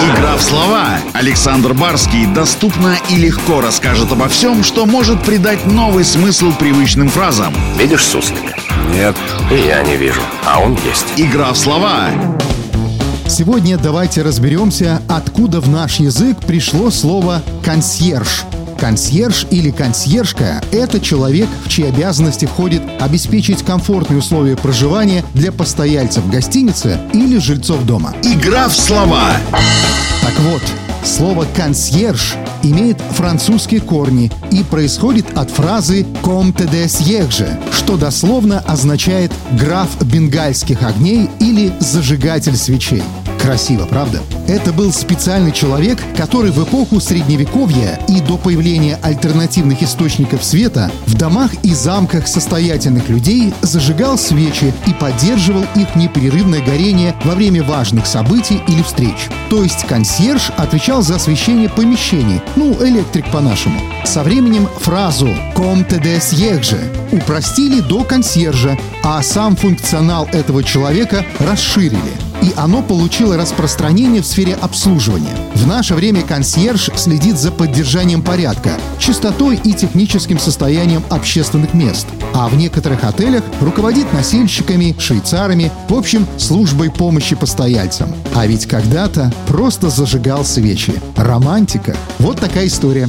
Игра в слова. Александр Барский доступно и легко расскажет обо всем, что может придать новый смысл привычным фразам. Видишь суслика? Нет. И я не вижу, а он есть. Игра в слова. Сегодня давайте разберемся, откуда в наш язык пришло слово «консьерж». Консьерж или консьержка – это человек, в чьи обязанности входит обеспечить комфортные условия проживания для постояльцев гостиницы или жильцов дома. Игра в слова. Так вот, слово «консьерж» имеет французские корни и происходит от фразы «comte de siège», что дословно означает «граф бенгальских огней» или «зажигатель свечей». Красиво, правда? Это был специальный человек, который в эпоху Средневековья и до появления альтернативных источников света в домах и замках состоятельных людей зажигал свечи и поддерживал их непрерывное горение во время важных событий или встреч. То есть консьерж отвечал за освещение помещений, ну, электрик по-нашему. Со временем фразу «comte de siège» упростили до консьержа, а сам функционал этого человека расширили и оно получило распространение в сфере обслуживания. В наше время консьерж следит за поддержанием порядка, чистотой и техническим состоянием общественных мест, а в некоторых отелях руководит носильщиками, швейцарами, в общем, службой помощи постояльцам. А ведь когда-то просто зажигал свечи. Романтика. Вот такая история.